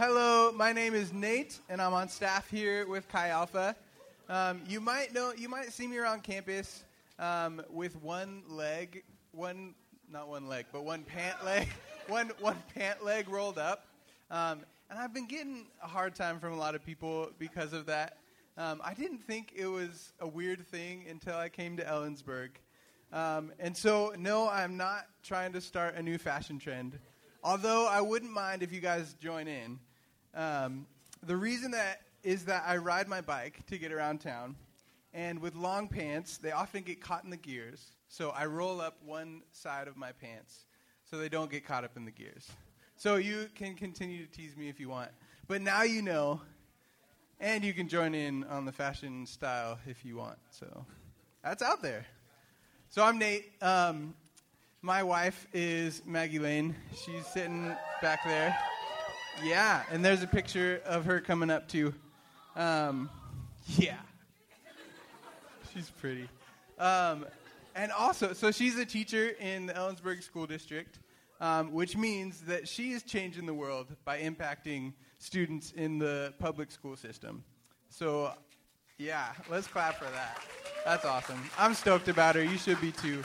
hello, my name is Nate, and I'm on staff here with Chi Alpha. Um, you might know, you might see me around campus um, with one leg, one not one leg, but one pant leg, one one pant leg rolled up, um, and I've been getting a hard time from a lot of people because of that. Um, I didn't think it was a weird thing until I came to Ellensburg, um, and so no, I'm not trying to start a new fashion trend. Although I wouldn't mind if you guys join in. Um, the reason that is that I ride my bike to get around town, and with long pants, they often get caught in the gears. So I roll up one side of my pants so they don't get caught up in the gears. So you can continue to tease me if you want. But now you know, and you can join in on the fashion style if you want. So that's out there. So I'm Nate. Um, my wife is Maggie Lane. She's sitting back there. Yeah, and there's a picture of her coming up too. Um, yeah, she's pretty. Um, and also, so she's a teacher in the Ellensburg School District, um, which means that she is changing the world by impacting students in the public school system. So, yeah, let's clap for that. That's awesome. I'm stoked about her. You should be too.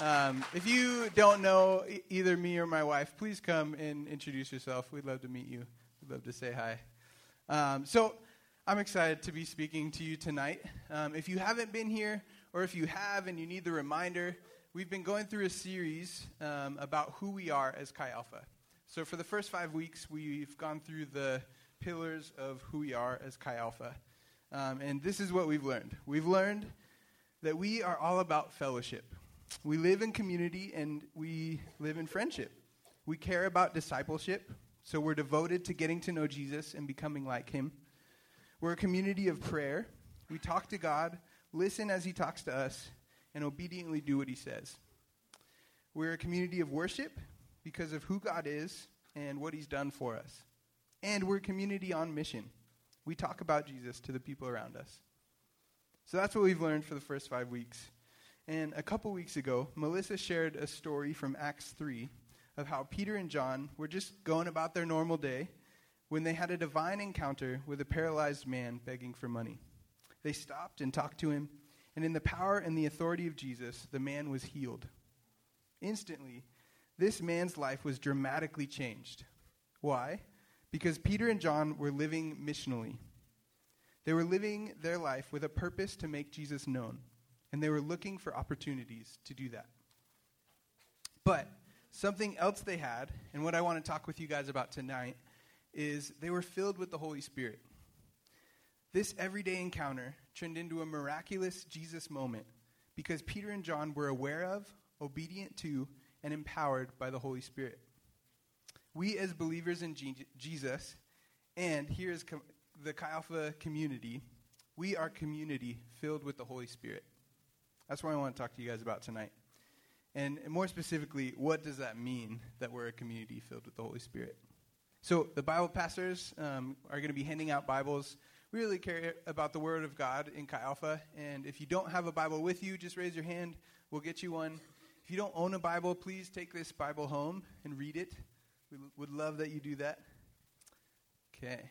Um, if you don't know e- either me or my wife, please come and introduce yourself. We'd love to meet you. We'd love to say hi. Um, so, I'm excited to be speaking to you tonight. Um, if you haven't been here, or if you have and you need the reminder, we've been going through a series um, about who we are as Chi Alpha. So, for the first five weeks, we've gone through the pillars of who we are as Chi Alpha. Um, and this is what we've learned. We've learned that we are all about fellowship. We live in community and we live in friendship. We care about discipleship, so we're devoted to getting to know Jesus and becoming like him. We're a community of prayer. We talk to God, listen as he talks to us, and obediently do what he says. We're a community of worship because of who God is and what he's done for us. And we're a community on mission. We talk about Jesus to the people around us. So that's what we've learned for the first five weeks. And a couple weeks ago, Melissa shared a story from Acts 3 of how Peter and John were just going about their normal day when they had a divine encounter with a paralyzed man begging for money. They stopped and talked to him, and in the power and the authority of Jesus, the man was healed. Instantly, this man's life was dramatically changed. Why? Because Peter and John were living missionally. They were living their life with a purpose to make Jesus known, and they were looking for opportunities to do that. But something else they had, and what I want to talk with you guys about tonight, is they were filled with the Holy Spirit. This everyday encounter turned into a miraculous Jesus moment because Peter and John were aware of, obedient to, and empowered by the Holy Spirit. We, as believers in Jesus, and here is com- the Chi Alpha community, we are community filled with the Holy Spirit. That's what I want to talk to you guys about tonight. And, more specifically, what does that mean that we're a community filled with the Holy Spirit? So, the Bible pastors um, are going to be handing out Bibles. We really care about the Word of God in Chi Alpha. And if you don't have a Bible with you, just raise your hand. We'll get you one. If you don't own a Bible, please take this Bible home and read it. We would love that you do that. Okay.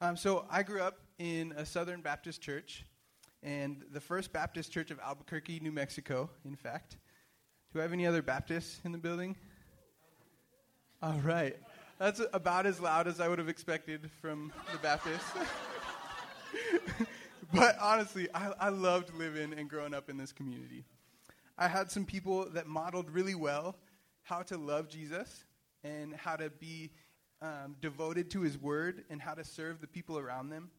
Um, so, I grew up in a Southern Baptist church, and the First Baptist Church of Albuquerque, New Mexico, in fact. Do I have any other Baptists in the building? All right. That's about as loud as I would have expected from the Baptists. but honestly, I, I loved living and growing up in this community. I had some people that modeled really well how to love Jesus and how to be um, devoted to his word and how to serve the people around them.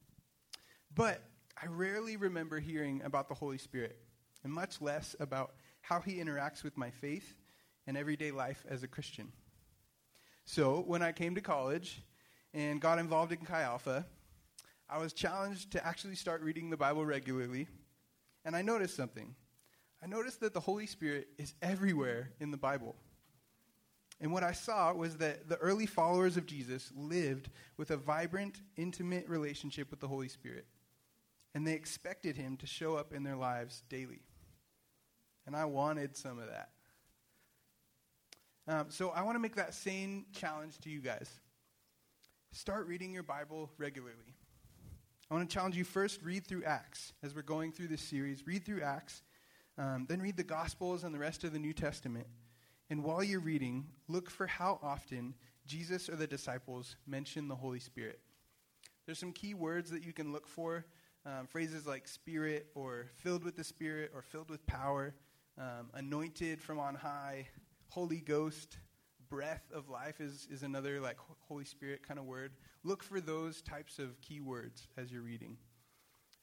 But I rarely remember hearing about the Holy Spirit, and much less about how he interacts with my faith and everyday life as a Christian. So when I came to college and got involved in Chi Alpha, I was challenged to actually start reading the Bible regularly, and I noticed something. I noticed that the Holy Spirit is everywhere in the Bible. And what I saw was that the early followers of Jesus lived with a vibrant, intimate relationship with the Holy Spirit. And they expected him to show up in their lives daily. And I wanted some of that. Um, so I want to make that same challenge to you guys. start reading your Bible regularly. I want to challenge you first, read through Acts as we're going through this series. Read through Acts, um, then read the Gospels and the rest of the New Testament. And while you're reading, look for how often Jesus or the disciples mention the Holy Spirit. There's some key words that you can look for um, phrases like spirit or filled with the Spirit or filled with power, um, anointed from on high, Holy Ghost, breath of life is, is another like Holy Spirit kind of word. Look for those types of keywords as you're reading.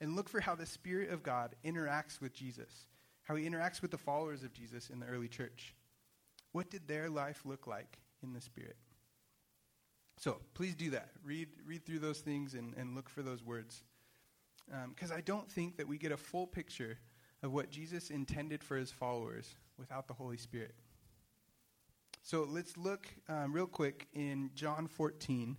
And look for how the Spirit of God interacts with Jesus, how he interacts with the followers of Jesus in the early church. What did their life look like in the Spirit? So please do that. Read, read through those things and, and look for those words. Because um, I don't think that we get a full picture of what Jesus intended for his followers without the Holy Spirit. So let's look um, real quick in John 14.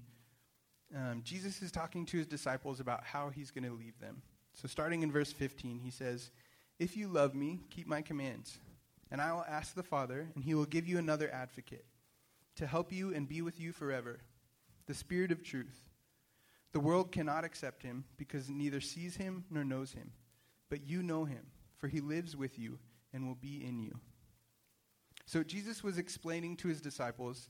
Um, Jesus is talking to his disciples about how he's going to leave them. So starting in verse 15, he says, If you love me, keep my commands, and I will ask the Father, and he will give you another advocate to help you and be with you forever, the Spirit of truth. The world cannot accept him because it neither sees him nor knows him. But you know him, for he lives with you and will be in you. So Jesus was explaining to his disciples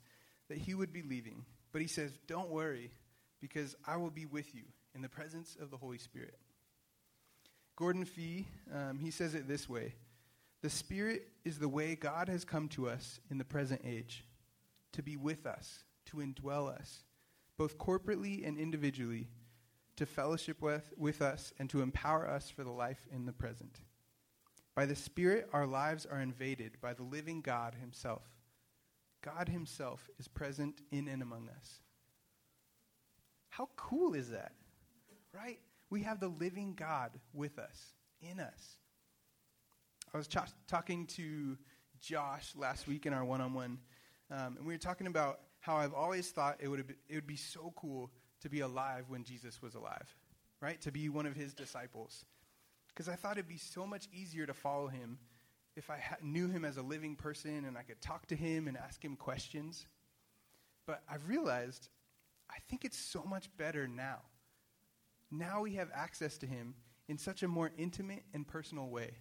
that he would be leaving. But he says, Don't worry, because I will be with you in the presence of the Holy Spirit. Gordon Fee, um, he says it this way The Spirit is the way God has come to us in the present age, to be with us, to indwell us, both corporately and individually, to fellowship with, with us, and to empower us for the life in the present. By the Spirit, our lives are invaded by the living God Himself. God Himself is present in and among us. How cool is that? Right? We have the living God with us, in us. I was ch- talking to Josh last week in our one on one, and we were talking about how I've always thought it would, it would be so cool to be alive when Jesus was alive, right? To be one of his disciples. Because I thought it'd be so much easier to follow him if I ha- knew him as a living person and I could talk to him and ask him questions. But I've realized I think it's so much better now. Now we have access to him in such a more intimate and personal way.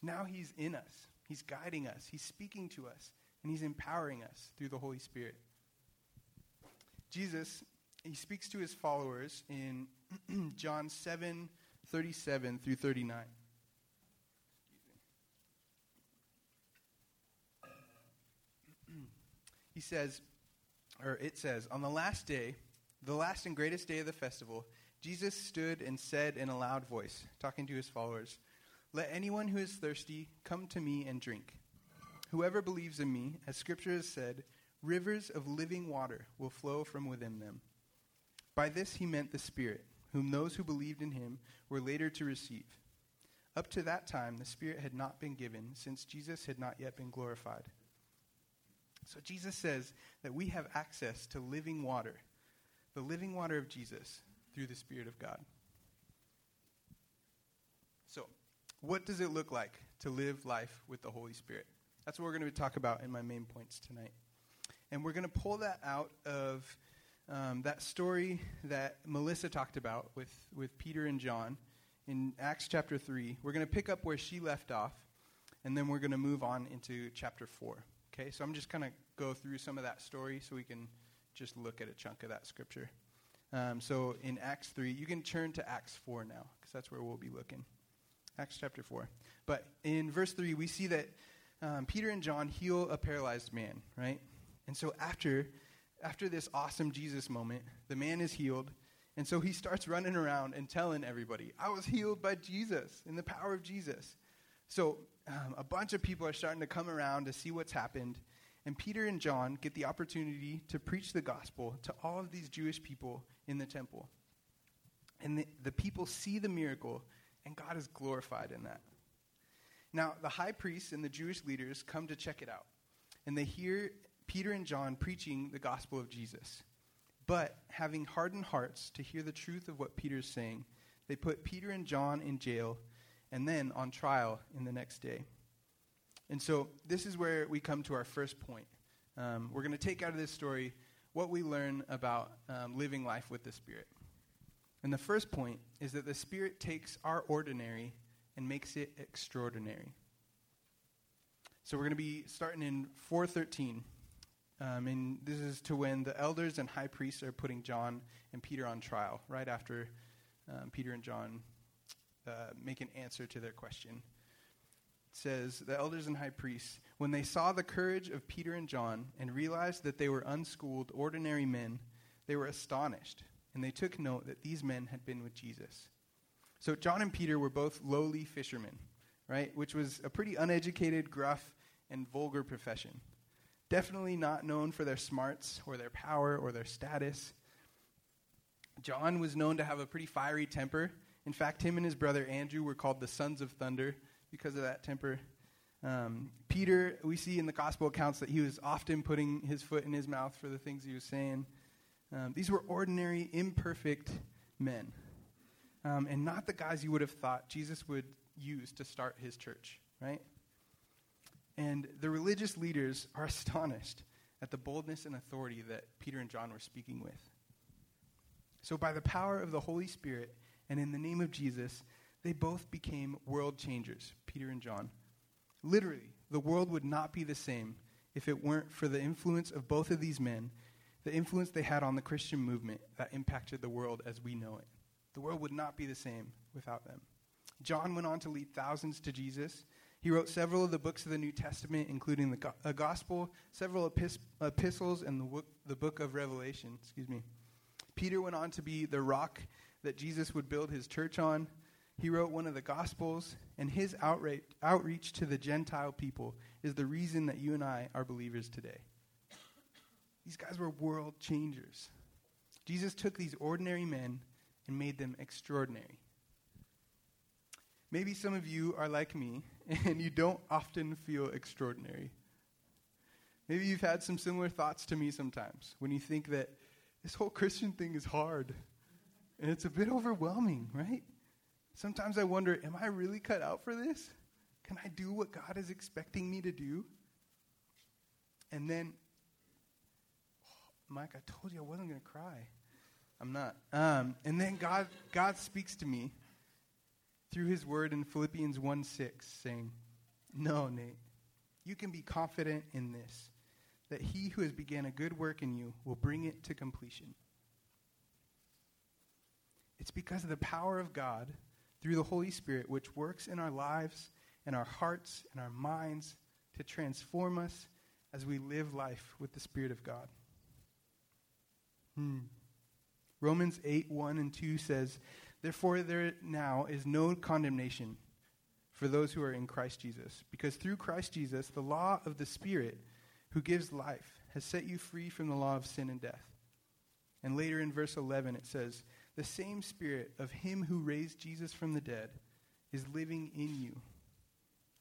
Now he's in us, he's guiding us, he's speaking to us, and he's empowering us through the Holy Spirit. Jesus, he speaks to his followers in John 7 37 through 39. he says, or it says, on the last day, the last and greatest day of the festival, Jesus stood and said in a loud voice, talking to his followers, Let anyone who is thirsty come to me and drink. Whoever believes in me, as Scripture has said, rivers of living water will flow from within them. By this he meant the Spirit whom those who believed in him were later to receive. Up to that time, the Spirit had not been given, since Jesus had not yet been glorified. So Jesus says that we have access to living water, the living water of Jesus, through the Spirit of God. So, what does it look like to live life with the Holy Spirit? That's what we're going to talk about in my main points tonight. And we're going to pull that out of um, that story that Melissa talked about with, with Peter and John in Acts chapter 3. We're going to pick up where she left off, and then we're going to move on into chapter 4. Okay, so I'm just going to go through some of that story so we can just look at a chunk of that scripture. Um, so in Acts 3, you can turn to Acts 4 now, because that's where we'll be looking. Acts chapter 4. But in verse 3, we see that um, Peter and John heal a paralyzed man, right? And so after after this awesome Jesus moment, the man is healed. And so he starts running around and telling everybody, I was healed by Jesus, in the power of Jesus. So um, a bunch of people are starting to come around to see what's happened. And Peter and John get the opportunity to preach the gospel to all of these Jewish people in the temple. And the, the people see the miracle, and God is glorified in that. Now, the high priests and the Jewish leaders come to check it out. And they hear Peter and John preaching the gospel of Jesus. But having hardened hearts to hear the truth of what Peter's saying, they put Peter and John in jail and then on trial in the next day. And so this is where we come to our first point. Um, we're going to take out of this story what we learn about um, living life with the Spirit. And the first point is that the Spirit takes our ordinary and makes it extraordinary. So we're going to be starting in 413. Um, and this is to when the elders and high priests are putting John and Peter on trial, right after um, Peter and John uh, make an answer to their question. It says, The elders and high priests, when they saw the courage of Peter and John and realized that they were unschooled, ordinary men, they were astonished, and they took note that these men had been with Jesus. So John and Peter were both lowly fishermen, right? Which was a pretty uneducated, gruff, and vulgar profession. Definitely not known for their smarts or their power or their status. John was known to have a pretty fiery temper. In fact, him and his brother Andrew were called the sons of thunder because of that temper. Um, Peter, we see in the gospel accounts that he was often putting his foot in his mouth for the things he was saying. Um, these were ordinary, imperfect men, um, and not the guys you would have thought Jesus would use to start his church, right? And the religious leaders are astonished at the boldness and authority that Peter and John were speaking with. So, by the power of the Holy Spirit and in the name of Jesus, they both became world changers, Peter and John. Literally, the world would not be the same if it weren't for the influence of both of these men, the influence they had on the Christian movement that impacted the world as we know it. The world would not be the same without them. John went on to lead thousands to Jesus. He wrote several of the books of the New Testament, including the go- gospel, several epis- epistles, and the, the book of Revelation. Excuse me. Peter went on to be the rock that Jesus would build his church on. He wrote one of the Gospels, and his outright, outreach to the Gentile people is the reason that you and I are believers today. These guys were world changers. Jesus took these ordinary men and made them extraordinary. Maybe some of you are like me, and you don't often feel extraordinary. Maybe you've had some similar thoughts to me sometimes when you think that this whole Christian thing is hard. And it's a bit overwhelming, right? Sometimes I wonder, am I really cut out for this? Can I do what God is expecting me to do? And then, oh, Mike, I told you I wasn't going to cry. I'm not. Um, and then God, God speaks to me through his word in Philippians 1 6, saying, No, Nate, you can be confident in this that he who has begun a good work in you will bring it to completion. It's because of the power of God through the Holy Spirit, which works in our lives and our hearts and our minds to transform us as we live life with the Spirit of God. Hmm. Romans 8 1 and 2 says, Therefore, there now is no condemnation for those who are in Christ Jesus, because through Christ Jesus, the law of the Spirit who gives life, has set you free from the law of sin and death. And later in verse 11, it says, The same Spirit of him who raised Jesus from the dead is living in you.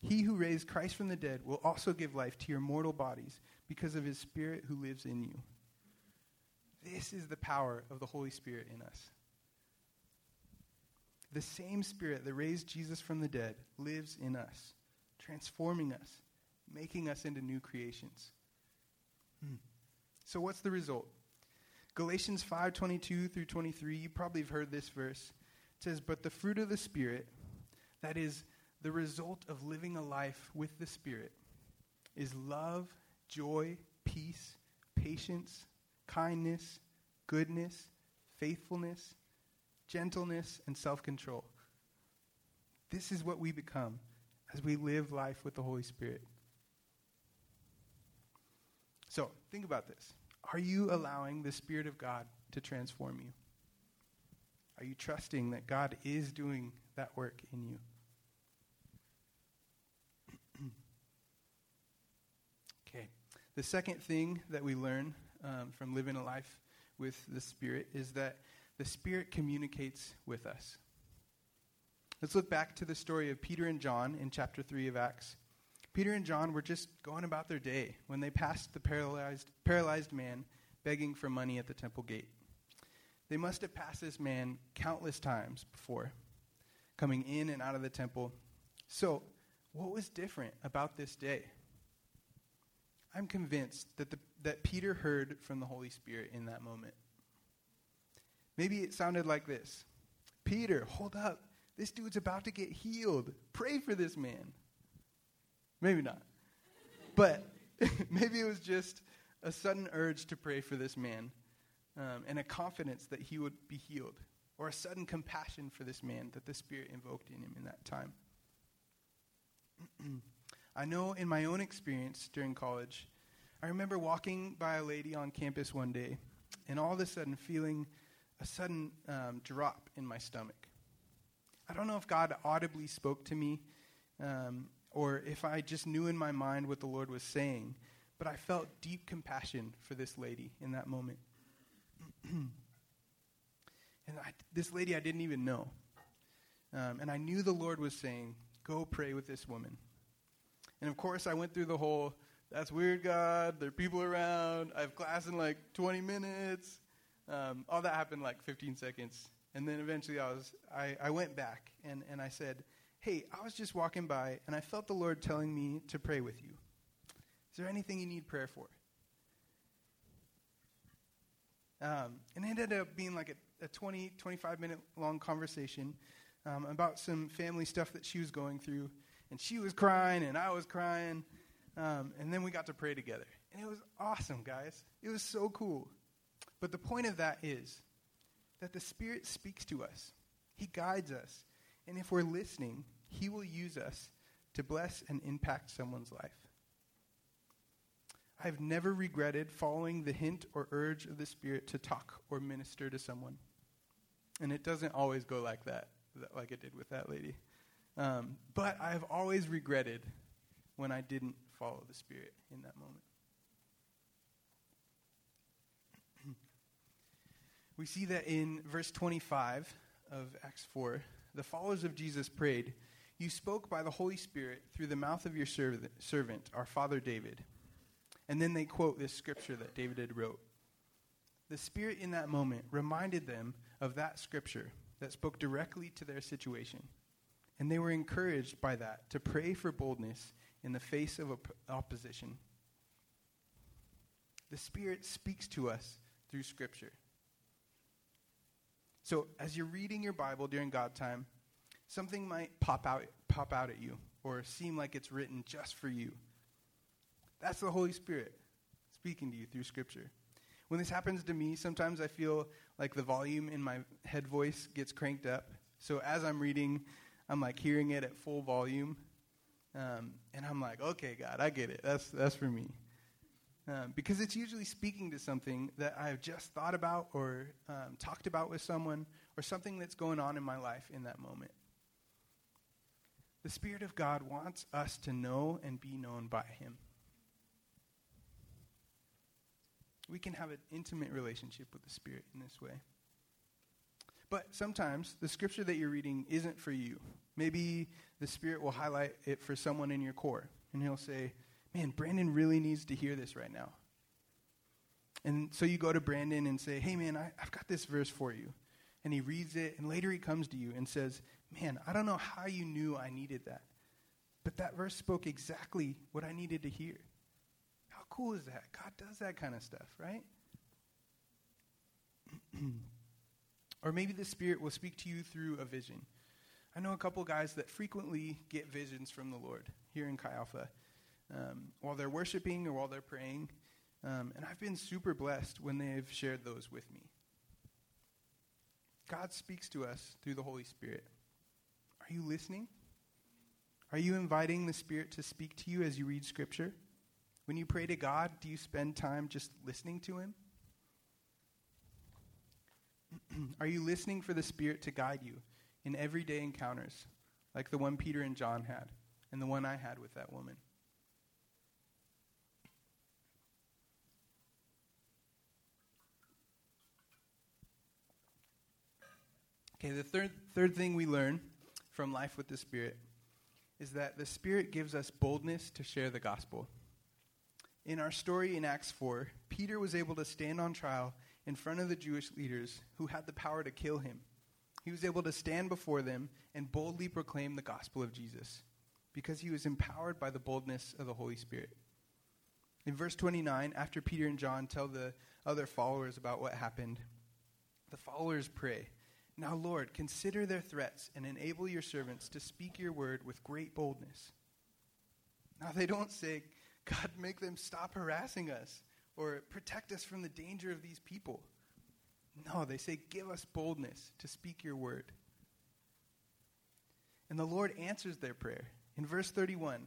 He who raised Christ from the dead will also give life to your mortal bodies because of his Spirit who lives in you. This is the power of the Holy Spirit in us. The same Spirit that raised Jesus from the dead lives in us, transforming us, making us into new creations. Hmm. So what's the result? Galatians 5:22 through 23, you probably have heard this verse. It says, "But the fruit of the spirit, that is the result of living a life with the spirit, is love, joy, peace, patience, kindness, goodness, faithfulness, gentleness, and self-control." This is what we become as we live life with the Holy Spirit. So, think about this. Are you allowing the Spirit of God to transform you? Are you trusting that God is doing that work in you? okay. The second thing that we learn um, from living a life with the Spirit is that the Spirit communicates with us. Let's look back to the story of Peter and John in chapter 3 of Acts. Peter and John were just going about their day when they passed the paralyzed, paralyzed man begging for money at the temple gate. They must have passed this man countless times before, coming in and out of the temple. So, what was different about this day? I'm convinced that the that Peter heard from the Holy Spirit in that moment. Maybe it sounded like this Peter, hold up. This dude's about to get healed. Pray for this man. Maybe not. But maybe it was just a sudden urge to pray for this man um, and a confidence that he would be healed, or a sudden compassion for this man that the Spirit invoked in him in that time. I know in my own experience during college, I remember walking by a lady on campus one day and all of a sudden feeling a sudden um, drop in my stomach. I don't know if God audibly spoke to me um, or if I just knew in my mind what the Lord was saying, but I felt deep compassion for this lady in that moment. and I, this lady I didn't even know. Um, and I knew the Lord was saying, Go pray with this woman. And of course, I went through the whole, that's weird, God. There are people around. I have class in like 20 minutes. Um, all that happened like 15 seconds. And then eventually I, was, I, I went back and, and I said, Hey, I was just walking by and I felt the Lord telling me to pray with you. Is there anything you need prayer for? Um, and it ended up being like a, a 20, 25 minute long conversation um, about some family stuff that she was going through. And she was crying, and I was crying. Um, and then we got to pray together. And it was awesome, guys. It was so cool. But the point of that is that the Spirit speaks to us, He guides us. And if we're listening, He will use us to bless and impact someone's life. I've never regretted following the hint or urge of the Spirit to talk or minister to someone. And it doesn't always go like that, like it did with that lady. Um, but I've always regretted when I didn't follow the Spirit in that moment. we see that in verse 25 of Acts 4, the followers of Jesus prayed, You spoke by the Holy Spirit through the mouth of your servant, our father David. And then they quote this scripture that David had wrote. The Spirit in that moment reminded them of that scripture that spoke directly to their situation. And they were encouraged by that to pray for boldness in the face of op- opposition. The Spirit speaks to us through Scripture. So, as you're reading your Bible during God time, something might pop out, pop out at you or seem like it's written just for you. That's the Holy Spirit speaking to you through Scripture. When this happens to me, sometimes I feel like the volume in my head voice gets cranked up. So as I'm reading, I'm like hearing it at full volume. Um, and I'm like, okay, God, I get it. That's, that's for me. Um, because it's usually speaking to something that I've just thought about or um, talked about with someone or something that's going on in my life in that moment. The Spirit of God wants us to know and be known by Him. We can have an intimate relationship with the Spirit in this way. But sometimes the scripture that you're reading isn't for you. Maybe the Spirit will highlight it for someone in your core, and he'll say, Man, Brandon really needs to hear this right now. And so you go to Brandon and say, Hey, man, I, have got this verse for you. And he reads it, and later he comes to you and says, Man, I don't know how you knew I needed that. But that verse spoke exactly what I needed to hear. How cool is that? God does that kind of stuff, right? or maybe the Spirit will speak to you through a vision. I know a couple guys that frequently get visions from the Lord here in Chi Alpha um, while they're worshiping or while they're praying. Um, and I've been super blessed when they've shared those with me. God speaks to us through the Holy Spirit. Are you listening? Are you inviting the Spirit to speak to you as you read Scripture? When you pray to God, do you spend time just listening to Him? Are you listening for the Spirit to guide you in everyday encounters, like the one Peter and John had, and the one I had with that woman? Okay, the third, third thing we learn from life with the Spirit is that the Spirit gives us boldness to share the gospel. In our story in Acts 4, Peter was able to stand on trial in front of the Jewish leaders who had the power to kill him. He was able to stand before them and boldly proclaim the gospel of Jesus because he was empowered by the boldness of the Holy Spirit. In verse 29, after Peter and John tell the other followers about what happened, the followers pray, Now, Lord, consider their threats and enable your servants to speak your word with great boldness. Now, they don't say, God, make them stop harassing us or protect us from the danger of these people. No, they say, Give us boldness to speak your word. And the Lord answers their prayer. In verse 31, it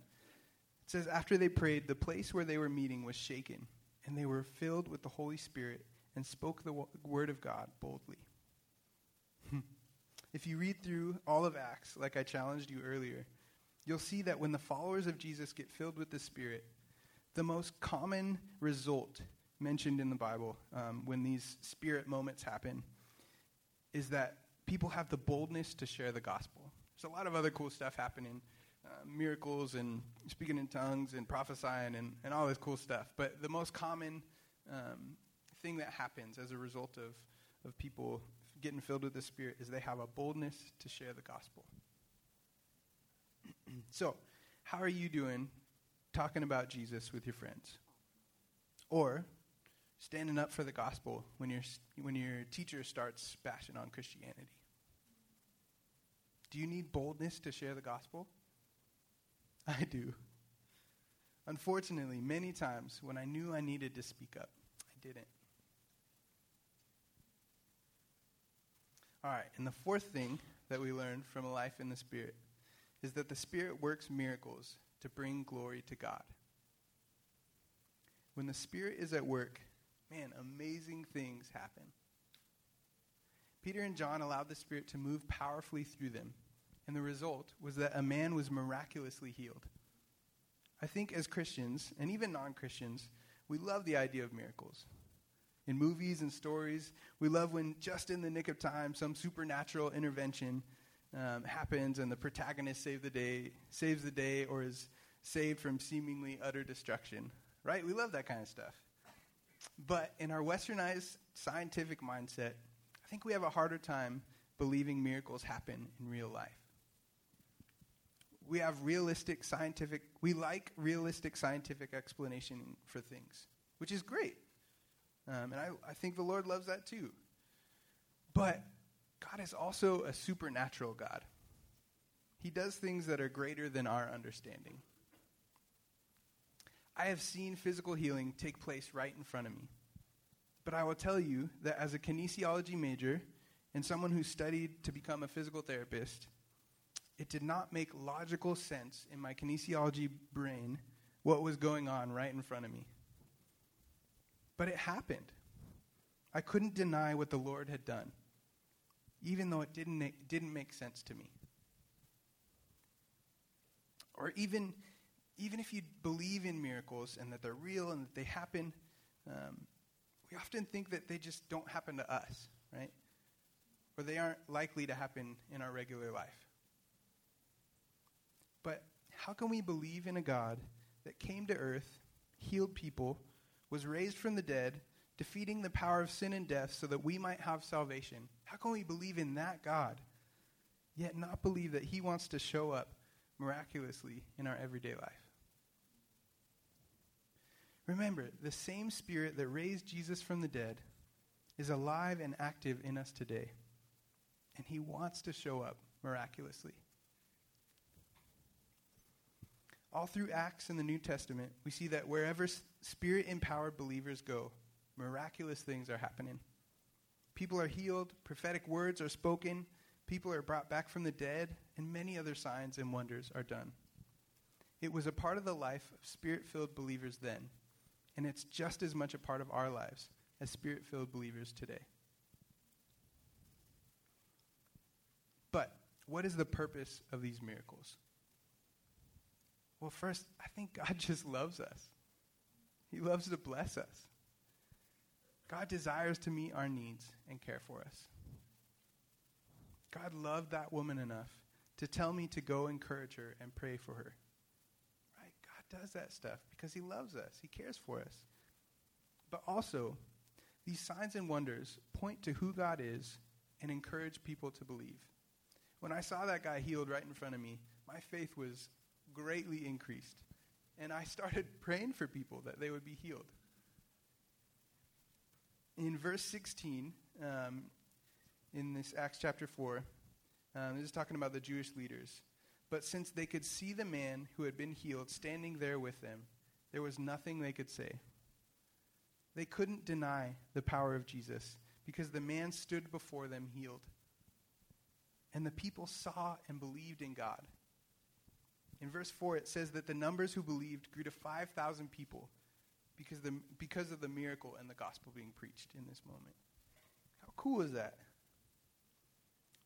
says, After they prayed, the place where they were meeting was shaken, and they were filled with the Holy Spirit and spoke the word of God boldly. Hmm. if you read through all of Acts, like I challenged you earlier, you'll see that when the followers of Jesus get filled with the Spirit, the most common result mentioned in the Bible um, when these spirit moments happen is that people have the boldness to share the gospel. There's a lot of other cool stuff happening uh, miracles and speaking in tongues and prophesying and, and all this cool stuff. But the most common um, thing that happens as a result of, of people getting filled with the Spirit is they have a boldness to share the gospel. so, how are you doing talking about Jesus with your friends? Or standing up for the gospel when, your when your teacher starts bashing on Christianity? Do you need boldness to share the gospel? I do. Unfortunately, many times when I knew I needed to speak up, I didn't. All right, and the fourth thing that we learned from a life in the Spirit is that the Spirit works miracles to bring glory to God. When the Spirit is at work, man, amazing things happen. Peter and John allowed the Spirit to move powerfully through them, and the result was that a man was miraculously healed. I think as Christians, and even non Christians, we love the idea of miracles. In movies and stories, we love when just in the nick of time, some supernatural intervention um, happens and the protagonist save the day, saves the day or is saved from seemingly utter destruction. Right? We love that kind of stuff. But in our westernized scientific mindset, I think we have a harder time believing miracles happen in real life. We have realistic scientific, we like realistic scientific explanation for things, which is great. Um, and I, I think the Lord loves that too. But God is also a supernatural God. He does things that are greater than our understanding. I have seen physical healing take place right in front of me. But I will tell you that as a kinesiology major and someone who studied to become a physical therapist, it did not make logical sense in my kinesiology brain what was going on right in front of me. But it happened. I couldn't deny what the Lord had done, even though it didn't make, didn't make sense to me. Or even even if you believe in miracles and that they're real and that they happen, um, we often think that they just don't happen to us, right? Or they aren't likely to happen in our regular life. But how can we believe in a God that came to earth, healed people, was raised from the dead, defeating the power of sin and death so that we might have salvation? How can we believe in that God, yet not believe that He wants to show up miraculously in our everyday life? Remember, the same Spirit that raised Jesus from the dead is alive and active in us today. And He wants to show up miraculously. All through Acts in the New Testament, we see that wherever spirit empowered believers go, miraculous things are happening. People are healed, prophetic words are spoken, people are brought back from the dead, and many other signs and wonders are done. It was a part of the life of spirit filled believers then and it's just as much a part of our lives as spirit filled believers today. But what is the purpose of these miracles? Well, first, I think God just loves us. He loves to bless us. God desires to meet our needs and care for us. God loved that woman enough to tell me to go encourage her and pray for her Right? God does that stuff because he loves us, he cares for us. But also, these signs and wonders point to who God is and encourage people to believe. When I saw that guy healed right in front of me, my faith was greatly increased. and I started praying for people that they would be healed. In verse 16, um, in this Acts chapter 4, um, this is talking about the Jewish leaders. But since they could see the man who had been healed standing there with them, there was nothing they could say. They couldn't deny the power of Jesus because the man stood before them healed. And the people saw and believed in God. In verse 4, it says that the numbers who believed grew to 5,000 people because, the, because of the miracle and the gospel being preached in this moment. How cool is that?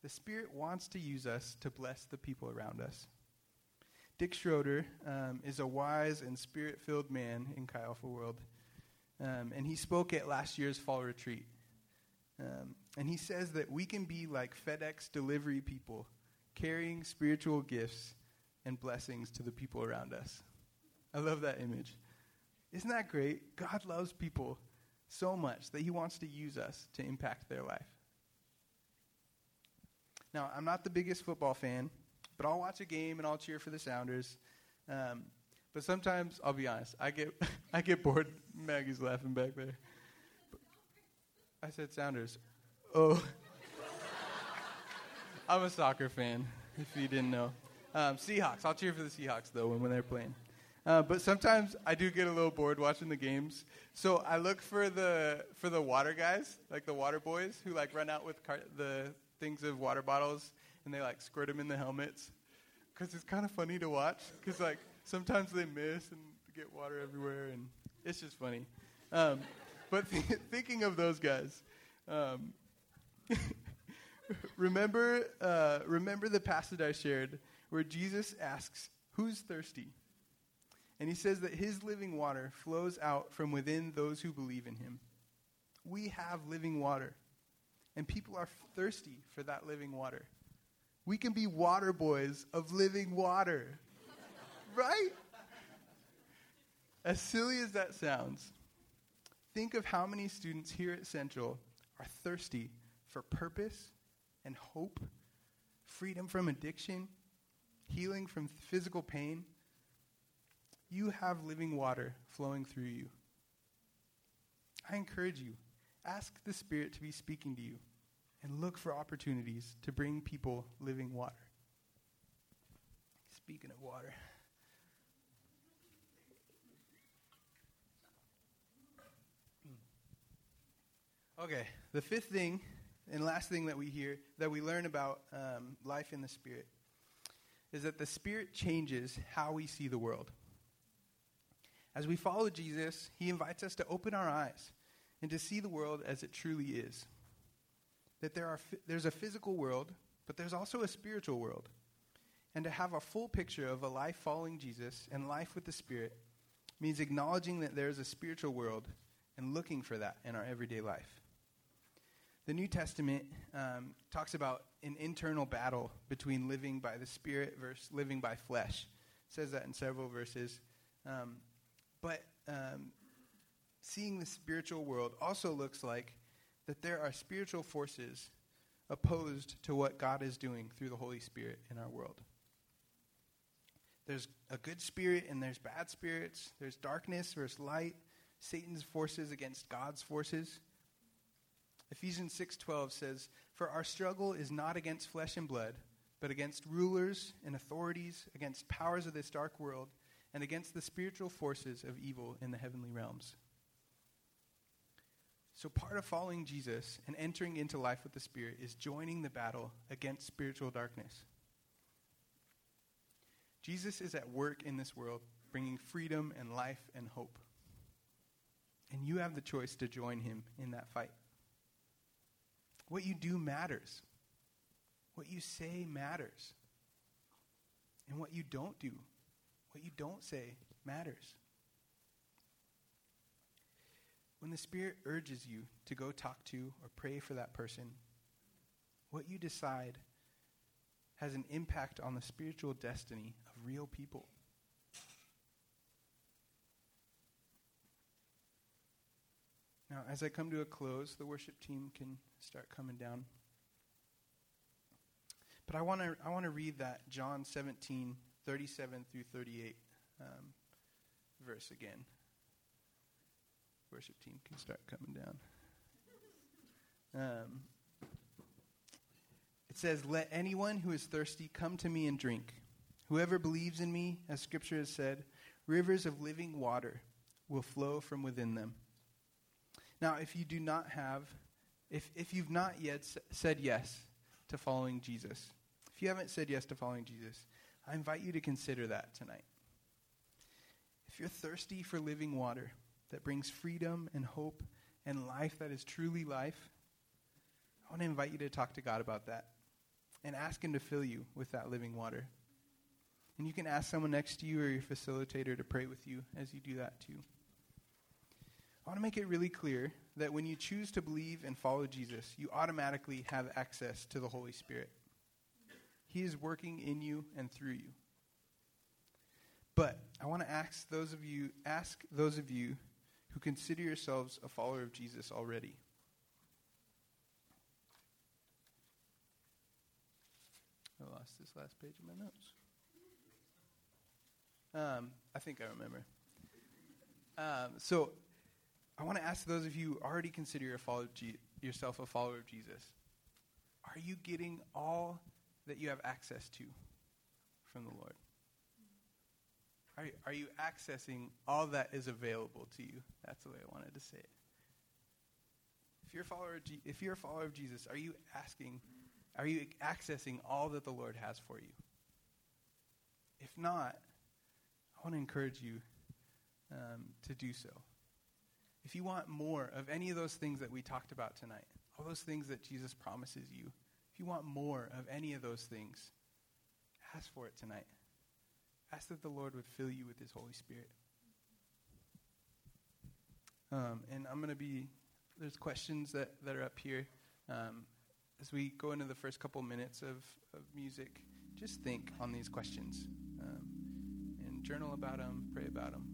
The Spirit wants to use us to bless the people around us. Dick Schroeder um, is a wise and spirit filled man in Chi Alpha World. Um, and he spoke at last year's fall retreat. Um, and he says that we can be like FedEx delivery people, carrying spiritual gifts and blessings to the people around us. I love that image. Isn't that great? God loves people so much that he wants to use us to impact their life. Now, I'm not the biggest football fan, but I'll watch a game and I'll cheer for the Sounders. Um, but sometimes, I'll be honest, I get, I get bored. Maggie's laughing back there. I said Sounders. Oh. I'm a soccer fan, if you didn't know. Um, Seahawks. I'll cheer for the Seahawks, though, when, when they're playing. Uh, but sometimes I do get a little bored watching the games, so I look for the for the water guys, like the water boys, who like run out with car- the things of water bottles and they like squirt them in the helmets, because it's kind of funny to watch. Because like sometimes they miss and get water everywhere, and it's just funny. Um, but th- thinking of those guys, um, remember uh, remember the passage I shared where Jesus asks, "Who's thirsty?" And he says that his living water flows out from within those who believe in him. We have living water, and people are thirsty for that living water. We can be water boys of living water, right? As silly as that sounds, think of how many students here at Central are thirsty for purpose and hope, freedom from addiction, healing from physical pain you have living water flowing through you. I encourage you, ask the Spirit to be speaking to you and look for opportunities to bring people living water. Speaking of water. Okay, the fifth thing and last thing that we hear, that we learn about um, life in the Spirit, is that the Spirit changes how we see the world. As we follow Jesus, he invites us to open our eyes and to see the world as it truly is. That there are, there's a physical world, but there's also a spiritual world. And to have a full picture of a life following Jesus and life with the Spirit means acknowledging that there is a spiritual world and looking for that in our everyday life. The New Testament um, talks about an internal battle between living by the Spirit versus living by flesh. It says that in several verses. Um, but um, seeing the spiritual world also looks like that there are spiritual forces opposed to what God is doing through the Holy Spirit in our world. There's a good spirit and there's bad spirits. There's darkness versus light. Satan's forces against God's forces. Ephesians 6:12 says, "For our struggle is not against flesh and blood, but against rulers and authorities, against powers of this dark world, and against the spiritual forces of evil in the heavenly realms. So, part of following Jesus and entering into life with the Spirit is joining the battle against spiritual darkness. Jesus is at work in this world, bringing freedom and life and hope. And you have the choice to join him in that fight. What you do matters. What you say matters. And what you don't do what you don't say matters. When the Spirit urges you to go talk to or pray for that person, what you decide has an impact on the spiritual destiny of real people. Now, as I come to a close, the worship team can start coming down. But I want to I want to read that John 17 37 through 38. Um, verse again. Worship team can start coming down. Um, it says, Let anyone who is thirsty come to me and drink. Whoever believes in me, as Scripture has said, rivers of living water will flow from within them. Now, if you do not have, if, if you've not yet s- said yes to following Jesus, if you haven't said yes to following Jesus, I invite you to consider that tonight. If you're thirsty for living water that brings freedom and hope and life that is truly life, I want to invite you to talk to God about that and ask Him to fill you with that living water. And you can ask someone next to you or your facilitator to pray with you as you do that too. I want to make it really clear that when you choose to believe and follow Jesus, you automatically have access to the Holy Spirit. He is working in you and through you. But I want to ask those of you ask those of you who consider yourselves a follower of Jesus already. I lost this last page of my notes. Um, I think I remember. Um, so I want to ask those of you who already consider a G- yourself a follower of Jesus are you getting all that you have access to from the Lord? Are, are you accessing all that is available to you? That's the way I wanted to say it. If you're a follower of, G- if you're a follower of Jesus, are you asking, are you accessing all that the Lord has for you? If not, I want to encourage you um, to do so. If you want more of any of those things that we talked about tonight, all those things that Jesus promises you, if you want more of any of those things, ask for it tonight. Ask that the Lord would fill you with His Holy Spirit. Um, and I'm going to be, there's questions that, that are up here. Um, as we go into the first couple minutes of, of music, just think on these questions um, and journal about them, pray about them.